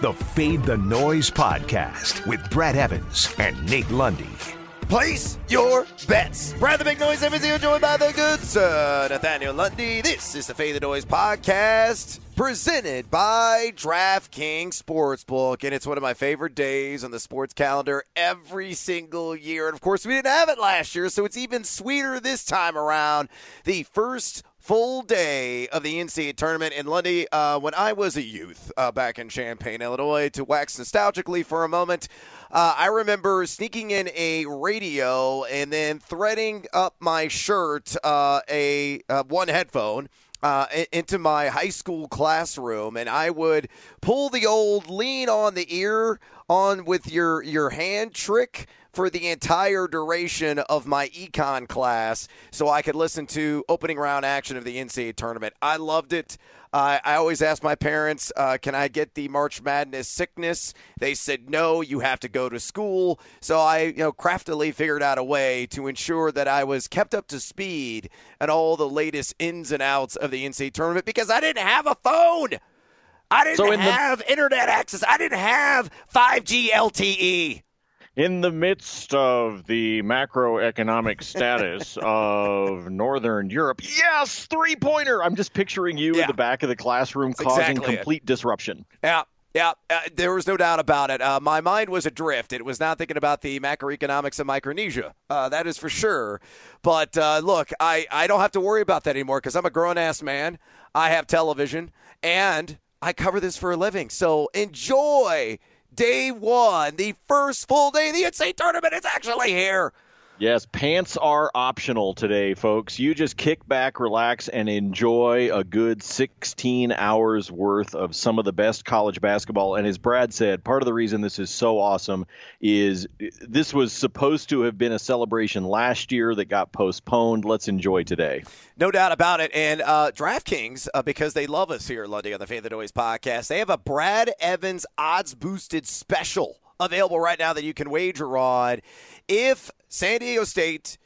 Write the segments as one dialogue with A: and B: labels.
A: the Fade the Noise podcast with Brad Evans and Nate Lundy.
B: Place your bets. Brad the Big Noise Evans here, joined by the good sir, Nathaniel Lundy. This is the Fade the Noise podcast presented by DraftKings Sportsbook. And it's one of my favorite days on the sports calendar every single year. And of course, we didn't have it last year, so it's even sweeter this time around. The first full day of the NCAA tournament in Lundy. Uh, when I was a youth uh, back in Champaign, Illinois, to wax nostalgically for a moment, uh, I remember sneaking in a radio and then threading up my shirt uh, a uh, one headphone. Uh, into my high school classroom, and I would pull the old lean on the ear on with your your hand trick for the entire duration of my econ class so I could listen to opening round action of the NCAA tournament. I loved it. Uh, I always asked my parents, uh, can I get the March Madness sickness? They said, no, you have to go to school. So I, you know, craftily figured out a way to ensure that I was kept up to speed and all the latest ins and outs of the NCAA tournament because I didn't have a phone. I didn't so have the- internet access. I didn't have 5G LTE
C: in the midst of the macroeconomic status of Northern Europe, yes, three pointer. I'm just picturing you yeah. in the back of the classroom That's causing exactly complete it. disruption.
B: Yeah. Yeah, uh, there was no doubt about it. Uh, my mind was adrift. It was not thinking about the macroeconomics of Micronesia. Uh, that is for sure. But uh, look, I, I don't have to worry about that anymore because I'm a grown ass man. I have television and I cover this for a living. So enjoy day one, the first full day of the NCAA tournament. It's actually here.
C: Yes, pants are optional today, folks. You just kick back, relax, and enjoy a good 16 hours worth of some of the best college basketball. And as Brad said, part of the reason this is so awesome is this was supposed to have been a celebration last year that got postponed. Let's enjoy today.
B: No doubt about it. And uh, DraftKings, uh, because they love us here, Lundy, on the Fade the Noise podcast, they have a Brad Evans odds boosted special available right now that you can wager on. If San Diego State,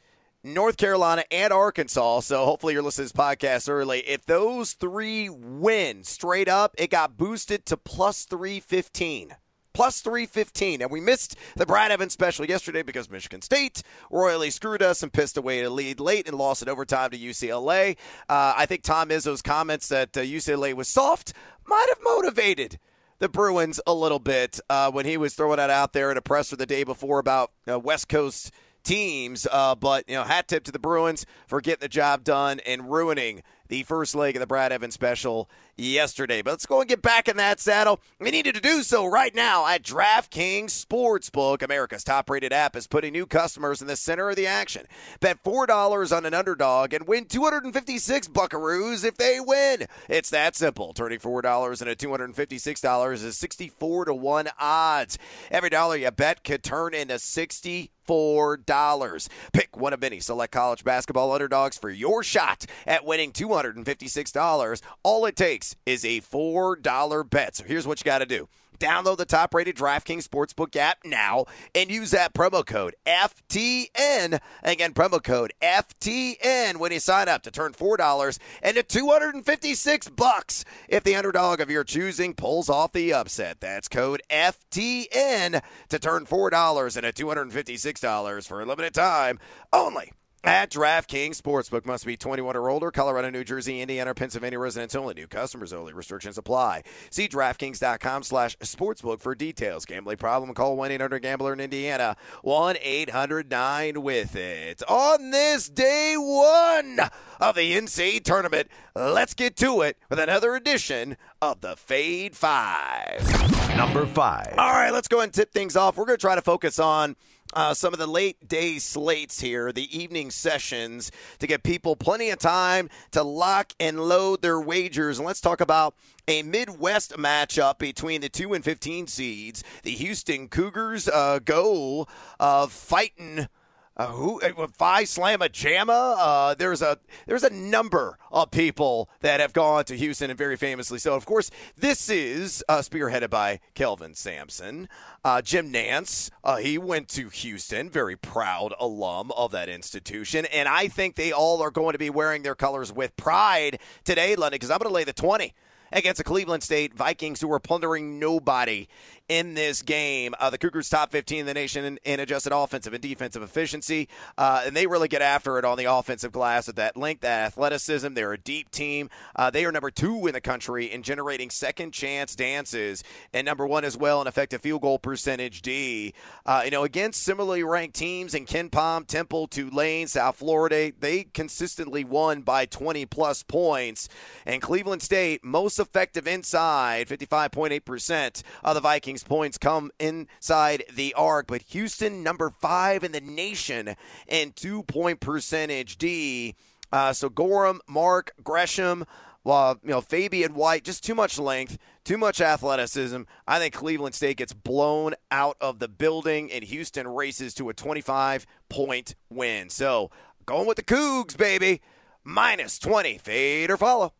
B: North Carolina, and Arkansas, so hopefully you're listening to this podcast early, if those three win straight up, it got boosted to plus 315 plus 315. And we missed the Brad Evans special yesterday because Michigan State royally screwed us and pissed away a lead late and lost in overtime to UCLA. Uh, I think Tom Izzo's comments that uh, UCLA was soft might have motivated the Bruins a little bit uh, when he was throwing that out there in a presser the day before about West Coast teams. Uh, but, you know, hat tip to the Bruins for getting the job done and ruining the first leg of the Brad Evans special yesterday. But let's go and get back in that saddle. We needed to do so right now at DraftKings Sportsbook. America's top rated app is putting new customers in the center of the action. Bet $4 on an underdog and win 256 buckaroos if they win. It's that simple. Turning $4 into $256 is 64 to 1 odds. Every dollar you bet could turn into 60 $4. Pick one of many select college basketball underdogs for your shot at winning $256. All it takes is a $4 bet. So here's what you got to do. Download the top rated DraftKings Sportsbook app now and use that promo code FTN. Again, promo code FTN when you sign up to turn $4 into 256 bucks if the underdog of your choosing pulls off the upset. That's code FTN to turn $4 into $256 for a limited time only at DraftKings Sportsbook must be 21 or older. Colorado, New Jersey, Indiana, or Pennsylvania residents only. New customers only. Restrictions apply. See DraftKings.com slash sportsbook for details. Gambling problem? Call 1-800-GAMBLER in Indiana. 1-800-9-WITH-IT. On this day one of the NCAA tournament, let's get to it with another edition of the Fade 5.
A: Number 5.
B: All right, let's go and tip things off. We're going to try to focus on uh, some of the late day slates here, the evening sessions, to get people plenty of time to lock and load their wagers. And let's talk about a Midwest matchup between the 2 and 15 seeds. The Houston Cougars uh, go uh, fighting uh, who uh, Slamma Jamma. Uh, there's a there's a number of people that have gone to Houston and very famously so. Of course, this is uh, spearheaded by Kelvin Sampson, uh, Jim Nantz. Uh, he went to Houston, very proud alum of that institution, and I think they all are going to be wearing their colors with pride today, London, because I'm going to lay the twenty against the Cleveland State Vikings, who are plundering nobody in this game. Uh, the Cougars top 15 in the nation in, in adjusted offensive and defensive efficiency, uh, and they really get after it on the offensive glass with that length, that athleticism. They're a deep team. Uh, they are number two in the country in generating second chance dances, and number one as well in effective field goal percentage D. Uh, you know, against similarly ranked teams in KenPom, Temple, Tulane, South Florida, they consistently won by 20 plus points. And Cleveland State, most effective inside, 55.8% of the Vikings Points come inside the arc, but Houston, number five in the nation in two point percentage D. Uh, so Gorham, Mark, Gresham, well, you know, Fabian White, just too much length, too much athleticism. I think Cleveland State gets blown out of the building, and Houston races to a 25 point win. So going with the Cougs, baby. Minus 20. Fade or follow.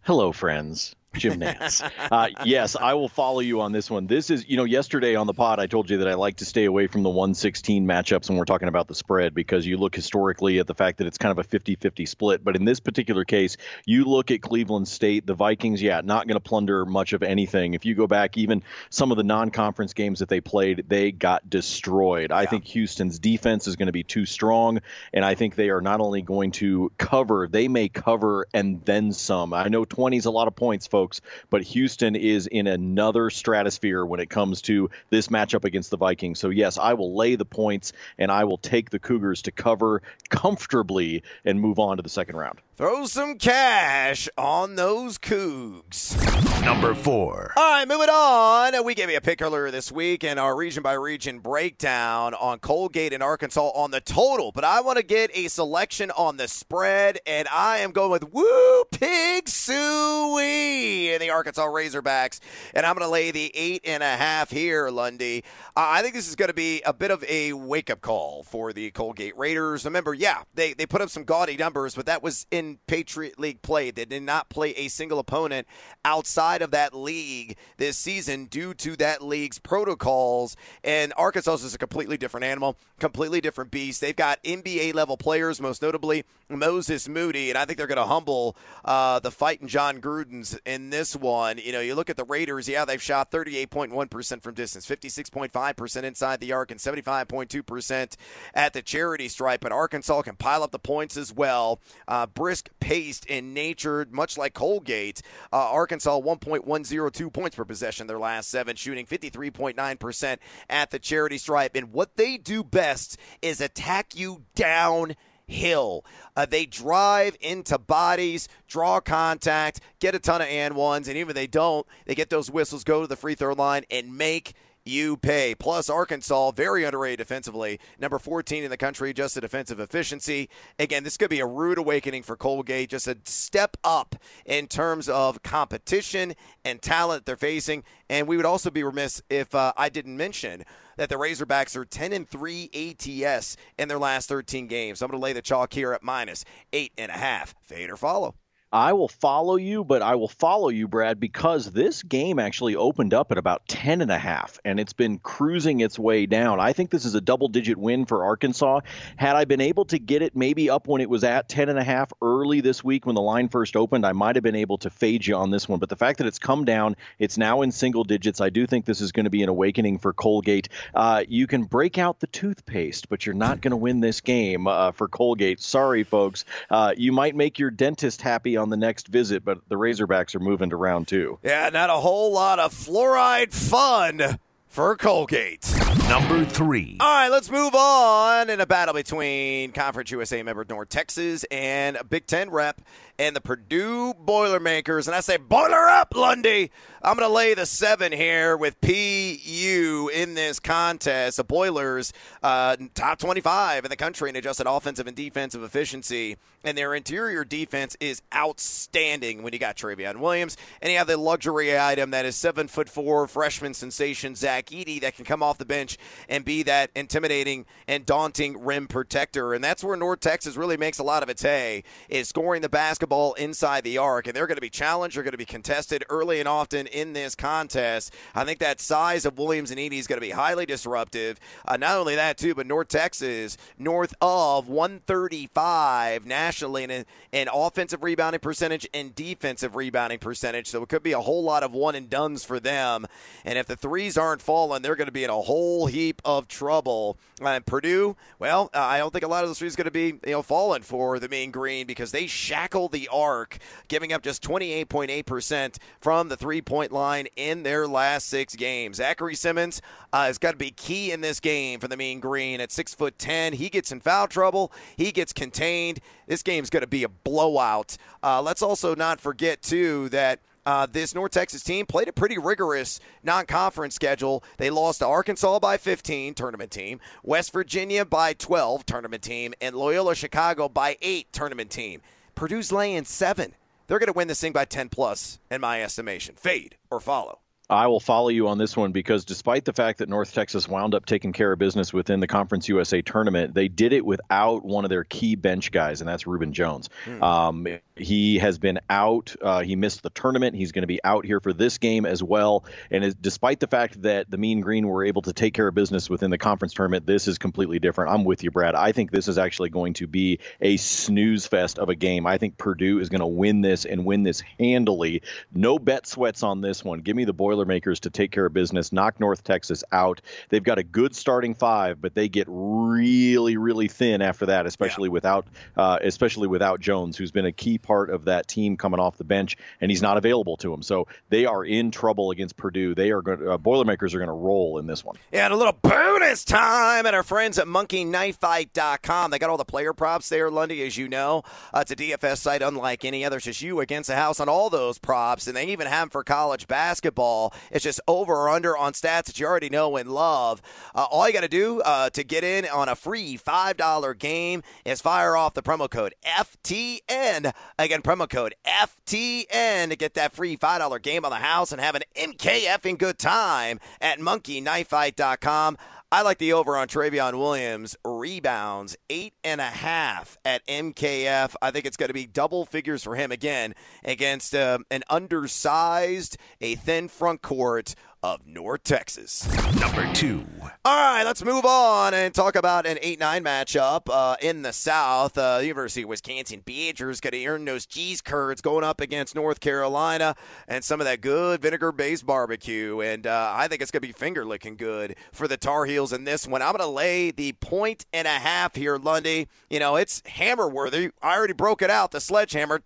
C: Hello, friends. Jim Nantz. Uh, yes, I will follow you on this one. This is, you know, yesterday on the pod, I told you that I like to stay away from the 116 matchups when we're talking about the spread because you look historically at the fact that it's kind of a 50 50 split. But in this particular case, you look at Cleveland State, the Vikings, yeah, not going to plunder much of anything. If you go back, even some of the non conference games that they played, they got destroyed. Yeah. I think Houston's defense is going to be too strong. And I think they are not only going to cover, they may cover and then some. I know 20 is a lot of points, folks folks. But Houston is in another stratosphere when it comes to this matchup against the Vikings. So, yes, I will lay the points and I will take the Cougars to cover comfortably and move on to the second round.
B: Throw some cash on those Cougs.
A: Number four.
B: All right, moving on. We gave you a pick earlier this week and our region by region breakdown on Colgate and Arkansas on the total, but I want to get a selection on the spread, and I am going with Woo Pig Sooie in the Arkansas Razorbacks, and I'm going to lay the eight and a half here, Lundy. Uh, I think this is going to be a bit of a wake up call for the Colgate Raiders. Remember, yeah, they, they put up some gaudy numbers, but that was in in Patriot League play. They did not play a single opponent outside of that league this season due to that league's protocols. And Arkansas is a completely different animal, completely different beast. They've got NBA level players, most notably Moses Moody, and I think they're going to humble uh, the fighting Jon Gruden's in this one. You know, you look at the Raiders, yeah, they've shot 38.1% from distance, 56.5% inside the arc, and 75.2% at the charity stripe. But Arkansas can pile up the points as well. Uh, brisk paced in nature, much like Colgate. Uh, Arkansas 1.102 points per possession their last seven, shooting 53.9% at the charity stripe. And what they do best is attack you down hill. Uh, they drive into bodies, draw contact, get a ton of and ones, and even if they don't, they get those whistles, go to the free throw line, and make you pay. Plus, Arkansas, very underrated defensively, number 14 in the country, just a defensive efficiency. Again, this could be a rude awakening for Colgate, just a step up in terms of competition and talent they're facing. And we would also be remiss if uh, I didn't mention that the Razorbacks are 10 and 3 ATS in their last 13 games. I'm going to lay the chalk here at minus eight and a half. Fade or follow.
C: I will follow you, but I will follow you, Brad, because this game actually opened up at about 10 and a half, and it's been cruising its way down. I think this is a double digit win for Arkansas. Had I been able to get it maybe up when it was at 10 and a half early this week when the line first opened, I might have been able to fade you on this one. But the fact that it's come down, it's now in single digits. I do think this is going to be an awakening for Colgate. Uh, you can break out the toothpaste, but you're not going to win this game uh, for Colgate. Sorry, folks. Uh, you might make your dentist happy on the next visit, but the Razorbacks are moving to round two.
B: Yeah, not a whole lot of fluoride fun for Colgate.
A: Number three.
B: All right, let's move on in a battle between Conference USA member North Texas and Big Ten rep and the Purdue Boilermakers. And I say, boiler up, Lundy. I'm going to lay the seven here with PU in this contest. The Boilers, uh, top 25 in the country in adjusted offensive and defensive efficiency. And their interior defense is outstanding when you got Trevion Williams. And you have the luxury item that is seven foot four freshman sensation Zach Edey that can come off the bench and be that intimidating and daunting rim protector. And that's where North Texas really makes a lot of its hay is scoring the basketball inside the arc. And they're going to be challenged, they're going to be contested early and often in this contest. I think that size of Williams and Edey is going to be highly disruptive. Uh, not only that, too, but North Texas, north of 135 nationally in, in offensive rebounding percentage and defensive rebounding percentage. So it could be a whole lot of one and duns for them. And if the threes aren't falling, they're going to be in a whole heap of trouble. And Purdue, well, uh, I don't think a lot of those threes going to be you know falling for the Mean Green because they shackle the arc, giving up just 28.8% from the three point line in their last six games. Zachary Simmons uh, has got to be key in this game for the Mean Green at six foot ten. He gets in foul trouble. He gets contained. This game's going to be a blowout. Uh, let's also not forget too that uh, this North Texas team played a pretty rigorous non conference schedule. They lost to Arkansas by 15, tournament team, West Virginia by 12, tournament team, and Loyola Chicago by 8, tournament team. Purdue's laying seven. They're going to win this thing by 10 plus, in my estimation. Fade or follow.
C: I will follow you on this one because despite the fact that North Texas wound up taking care of business within the Conference USA tournament, they did it without one of their key bench guys, and that's Rubin Jones. Hmm. Um, he has been out. Uh, he missed the tournament. He's going to be out here for this game as well. And it, despite the fact that the Mean Green were able to take care of business within the conference tournament, this is completely different. I'm with you, Brad. I think this is actually going to be a snooze fest of a game. I think Purdue is going to win this and win this handily. No bet sweats on this one. Give me the Boilermakers to take care of business, knock North Texas out. They've got a good starting five, but they get really, really thin after that, especially yeah. without, uh, especially without Jones, who's been a key part of that team coming off the bench, and he's not available to them. So they are in trouble against Purdue. They are going. Uh, Boilermakers are going to roll in this one.
B: Yeah, and a little bonus time at our friends at MonkeyKnifeFight.com. They got all the player props there, Lundy, as you know. Uh, it's a DFS site unlike any other. It's just you against the house on all those props, and they even have them for college basketball. It's just over or under on stats that you already know and love. Uh, all you got to do uh, to get in on a free $5 game is fire off the promo code FTN. Again, promo code FTN to get that free $5 game on the house and have an MKF in good time at monkeyknifefight.com. I like the over on Trevion Williams rebounds eight and a half at MKF. I think it's going to be double figures for him again against uh, an undersized, a thin front court of North Texas.
A: Number two.
B: All right, let's move on and talk about an 8 9 matchup uh, in the South. Uh, University of Wisconsin Badgers got to earn those cheese curds going up against North Carolina and some of that good vinegar based barbecue. And uh, I think it's going to be finger licking good for the Tar Heels in this one. I'm going to lay the point and a half here, Lundy. You know, it's hammer worthy. I already broke it out, the sledgehammer.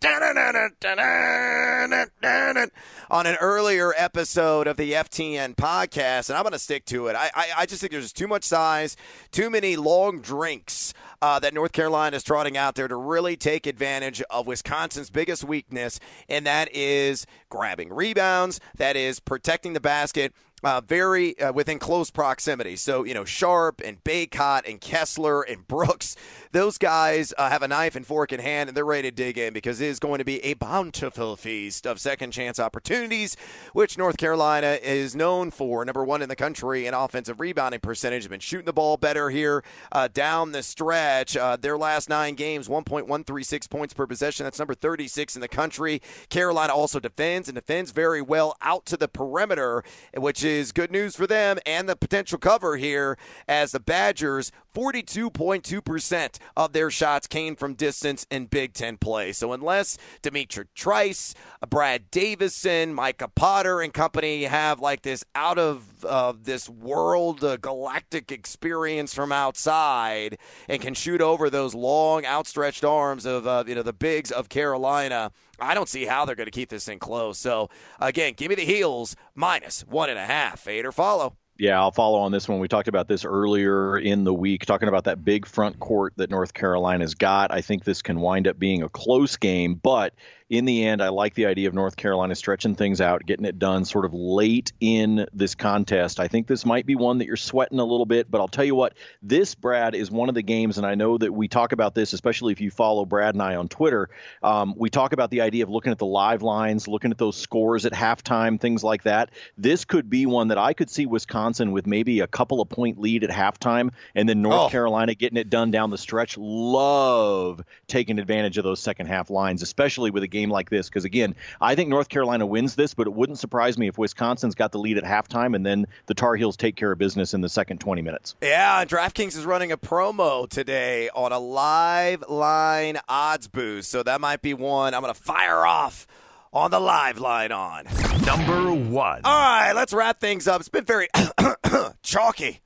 B: On an earlier episode of the FT ESPN podcast, and I'm going to stick to it. I, I, I, just think there's too much size, too many long drinks uh, that North Carolina is trotting out there to really take advantage of Wisconsin's biggest weakness, and that is grabbing rebounds, that is protecting the basket, uh, very uh, within close proximity. So, you know, Sharpe and Bacot and Kessler and Brooks, those guys uh, have a knife and fork in hand and they're ready to dig in because it is going to be a bountiful feast of second chance opportunities, which North Carolina is known for. Number one in the country in offensive rebounding percentage. Have Been shooting the ball better here uh, down the stretch. Uh, their last nine games, 1.136 points per possession. That's number 36 in the country. Carolina also defends and defends very well out to the perimeter, which is good news for them and the potential cover here as the Badgers 42.2% of their shots came from distance in Big Ten play. So unless D'Mitrik Trice, Brad Davison, Micah Potter, and company have like this out of uh, this world uh, galactic experience from outside and can shoot over those long outstretched arms of uh, you know the bigs of Carolina, I don't see how they're going to keep this thing close. So again, give me the heels minus one and a half. Fade or follow.
C: Yeah, I'll follow on this one. We talked about this earlier in the week, talking about that big front court that North Carolina's got. I think this can wind up being a close game, but in the end, I like the idea of North Carolina stretching things out, getting it done sort of late in this contest. I think this might be one that you're sweating a little bit, but I'll tell you what, this, Brad, is one of the games, and I know that we talk about this, especially if you follow Brad and I on Twitter. Um, we talk about the idea of looking at the live lines, looking at those scores at halftime, things like that. This could be one that I could see Wisconsin with maybe a couple of point lead at halftime, and then North oh. Carolina getting it done down the stretch. Love taking advantage of those second half lines, especially with a game like this. Because again, I think North Carolina wins this, but it wouldn't surprise me if Wisconsin's got the lead at halftime and then the Tar Heels take care of business in the second 20 minutes.
B: Yeah, DraftKings is running a promo today on a live line odds boost, so that might be one I'm going to fire off on the live line on.
A: Number one.
B: All right, let's wrap things up. It's been very chalky.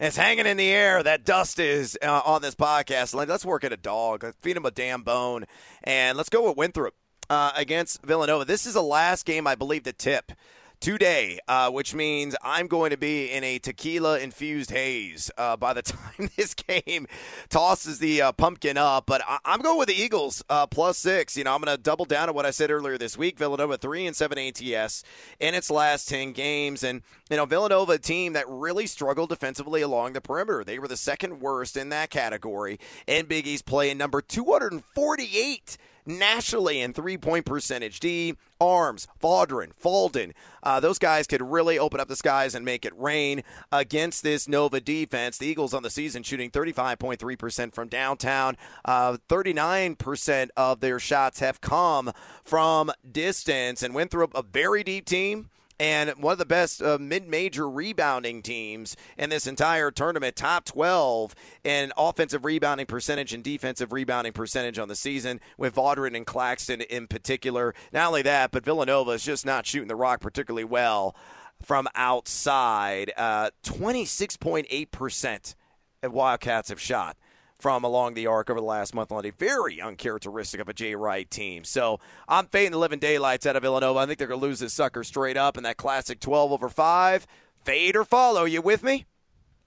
B: It's hanging in the air. That dust is uh, on this podcast. Let's work at a dog. Let's feed him a damn bone. And let's go with Winthrop uh, against Villanova. This is the last game, I believe, to tip today, uh, which means I'm going to be in a tequila infused haze uh, by the time this game tosses the uh, pumpkin up. But I- am going with the Eagles uh, plus six. You know, I'm going to double down on what I said earlier this week. Villanova three and seven ATS in its last ten games, and you know Villanova a team that really struggled defensively along the perimeter. They were the second worst in that category, and Big East playing number 248 nationally in three point percentage. D, Arms, Vaudrin, Falden, uh, those guys could really open up the skies and make it rain against this Nova defense. The Eagles on the season shooting 35.3% from downtown. Uh, 39% of their shots have come from distance. And Winthrop, a very deep team and one of the best uh, mid-major rebounding teams in this entire tournament, top 12 in offensive rebounding percentage and defensive rebounding percentage on the season, with Vaudrin and Claxton in particular. Not only that, but Villanova is just not shooting the rock particularly well from outside. Uh, 26.8% Wildcats have shot from along the arc over the last month on a very uncharacteristic of a Jay Wright team. So I'm fading the living daylights out of Villanova. I think they're going to lose this sucker straight up in that classic 12 over 5. Fade or follow. You with me?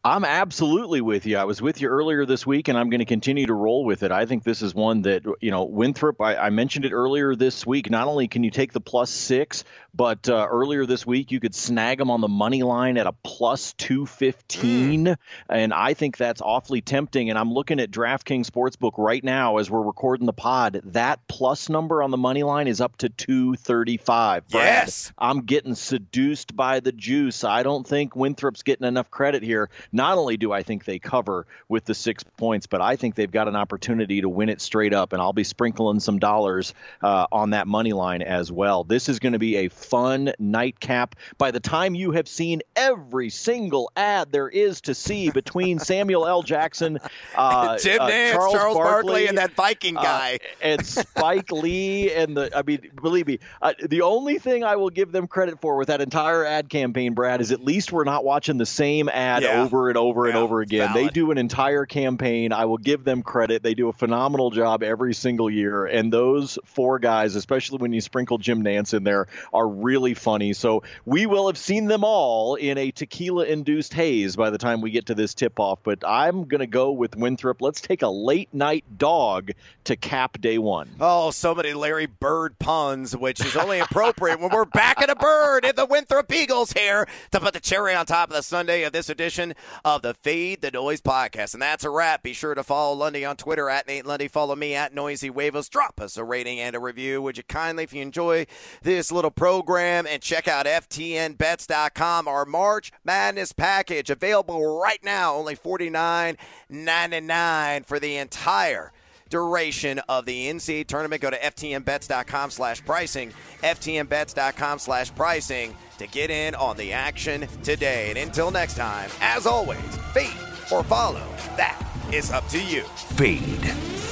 C: I'm absolutely with you. I was with you earlier this week, and I'm going to continue to roll with it. I think this is one that, you know, Winthrop, I, I mentioned it earlier this week. Not only can you take the plus six, but uh, earlier this week, you could snag them on the money line at a plus 215. Mm. And I think that's awfully tempting. And I'm looking at DraftKings Sportsbook right now as we're recording the pod. That plus number on the money line is up to 235. Brad,
B: yes.
C: I'm getting seduced by the juice. I don't think Winthrop's getting enough credit here. Not only do I think they cover with the six points, but I think they've got an opportunity to win it straight up. And I'll be sprinkling some dollars uh, on that money line as well. This is going to be a fun nightcap. By the time you have seen every single ad there is to see between Samuel L. Jackson, uh,
B: Jim
C: uh,
B: Nantz,
C: Charles,
B: Charles
C: Barkley,
B: Barkley, and that Viking uh, guy,
C: and Spike Lee, and the I mean, believe me, uh, the only thing I will give them credit for with that entire ad campaign, Brad, is at least we're not watching the same ad yeah. over and over yeah, and over again. Valid. They do an entire campaign. I will give them credit. They do a phenomenal job every single year, and those four guys, especially when you sprinkle Jim Nantz in there, are really funny. So we will have seen them all in a tequila induced haze by the time we get to this tip off. But I'm going to go with Winthrop. Let's take a late night dog to cap day one.
B: Oh, so many Larry Bird puns, which is only appropriate when we're back at a bird in the Winthrop Eagles here to put the cherry on top of the sundae of this edition of the Fade the Noise podcast. And that's a wrap. Be sure to follow Lundy on Twitter at Nate Lundy. Follow me at Noisy Huevos. Drop us a rating and a review. Would you kindly, if you enjoy this little program, and check out FTNBets.com, our March Madness package available right now, only $49.99 for the entire duration of the NCAA tournament. Go to FTNBets.com slash pricing, FTNBets.com slash pricing to get in on the action today. And until next time, as always, feed or follow, that is up to you.
A: Feed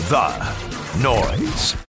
A: the noise.